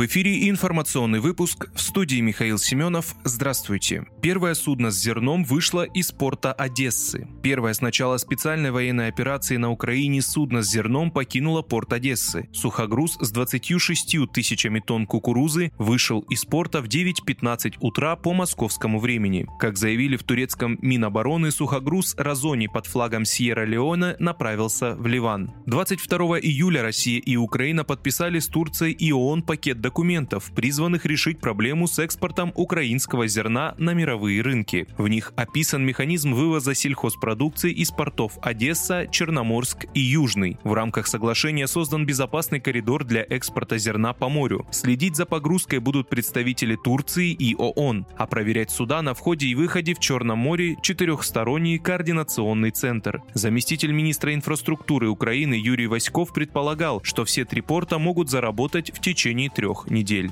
В эфире информационный выпуск в студии Михаил Семенов. Здравствуйте. Первое судно с зерном вышло из порта Одессы. Первое с начала специальной военной операции на Украине судно с зерном покинуло порт Одессы. Сухогруз с 26 тысячами тонн кукурузы вышел из порта в 9.15 утра по московскому времени. Как заявили в турецком Минобороны, сухогруз Разони под флагом Сьерра-Леоне направился в Ливан. 22 июля Россия и Украина подписали с Турцией и ООН пакет документов, призванных решить проблему с экспортом украинского зерна на мировые рынки. В них описан механизм вывоза сельхозпродукции из портов Одесса, Черноморск и Южный. В рамках соглашения создан безопасный коридор для экспорта зерна по морю. Следить за погрузкой будут представители Турции и ООН, а проверять суда на входе и выходе в Черном море четырехсторонний координационный центр. Заместитель министра инфраструктуры Украины Юрий Васьков предполагал, что все три порта могут заработать в течение трех недель.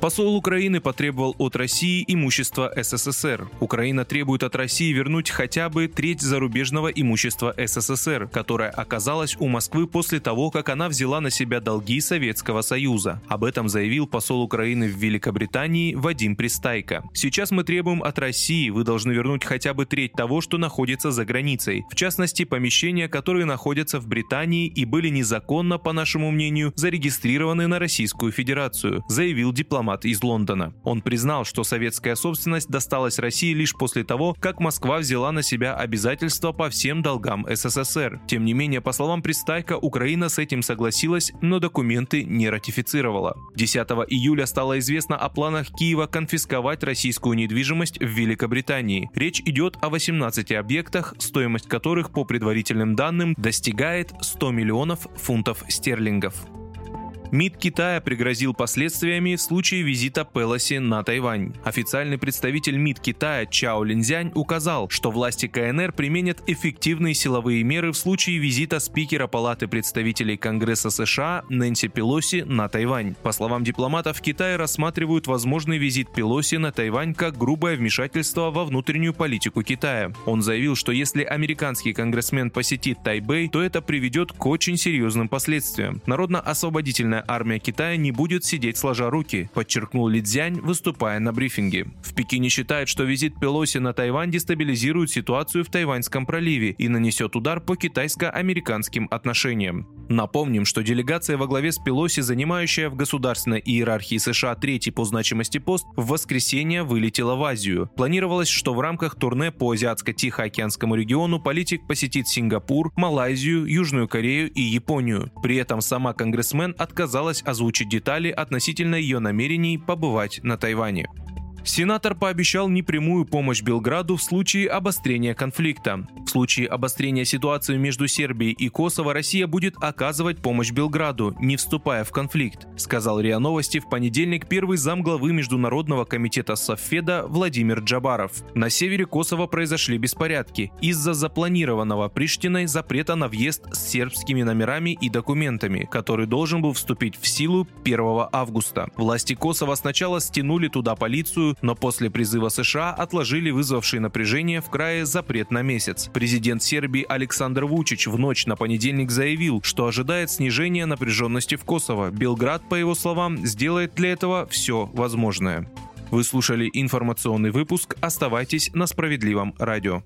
Посол Украины потребовал от России имущества СССР. Украина требует от России вернуть хотя бы треть зарубежного имущества СССР, которое оказалось у Москвы после того, как она взяла на себя долги Советского Союза. Об этом заявил посол Украины в Великобритании Вадим Пристайко. Сейчас мы требуем от России, вы должны вернуть хотя бы треть того, что находится за границей. В частности, помещения, которые находятся в Британии и были незаконно, по нашему мнению, зарегистрированы на Российскую Федерацию, заявил дипломат дипломат из Лондона. Он признал, что советская собственность досталась России лишь после того, как Москва взяла на себя обязательства по всем долгам СССР. Тем не менее, по словам Пристайка, Украина с этим согласилась, но документы не ратифицировала. 10 июля стало известно о планах Киева конфисковать российскую недвижимость в Великобритании. Речь идет о 18 объектах, стоимость которых, по предварительным данным, достигает 100 миллионов фунтов стерлингов. МИД Китая пригрозил последствиями в случае визита Пелоси на Тайвань. Официальный представитель МИД Китая Чао Линзянь указал, что власти КНР применят эффективные силовые меры в случае визита спикера Палаты представителей Конгресса США Нэнси Пелоси на Тайвань. По словам дипломатов, в Китае рассматривают возможный визит Пелоси на Тайвань как грубое вмешательство во внутреннюю политику Китая. Он заявил, что если американский конгрессмен посетит Тайбэй, то это приведет к очень серьезным последствиям. Народно-освободительная армия Китая не будет сидеть сложа руки, подчеркнул Ли Цзянь, выступая на брифинге. В Пекине считают, что визит Пелоси на Тайвань дестабилизирует ситуацию в Тайваньском проливе и нанесет удар по китайско-американским отношениям. Напомним, что делегация во главе с Пелоси, занимающая в государственной иерархии США третий по значимости пост, в воскресенье вылетела в Азию. Планировалось, что в рамках турне по Азиатско-Тихоокеанскому региону политик посетит Сингапур, Малайзию, Южную Корею и Японию. При этом сама конгрессмен отказалась отказалась озвучить детали относительно ее намерений побывать на Тайване. Сенатор пообещал непрямую помощь Белграду в случае обострения конфликта. В случае обострения ситуации между Сербией и Косово Россия будет оказывать помощь Белграду, не вступая в конфликт, сказал РИА Новости в понедельник первый замглавы Международного комитета Софеда Владимир Джабаров. На севере Косово произошли беспорядки из-за запланированного Приштиной запрета на въезд с сербскими номерами и документами, который должен был вступить в силу 1 августа. Власти Косово сначала стянули туда полицию, но после призыва США отложили вызвавший напряжение в крае запрет на месяц. Президент Сербии Александр Вучич в ночь на понедельник заявил, что ожидает снижения напряженности в Косово. Белград, по его словам, сделает для этого все возможное. Вы слушали информационный выпуск. Оставайтесь на справедливом радио.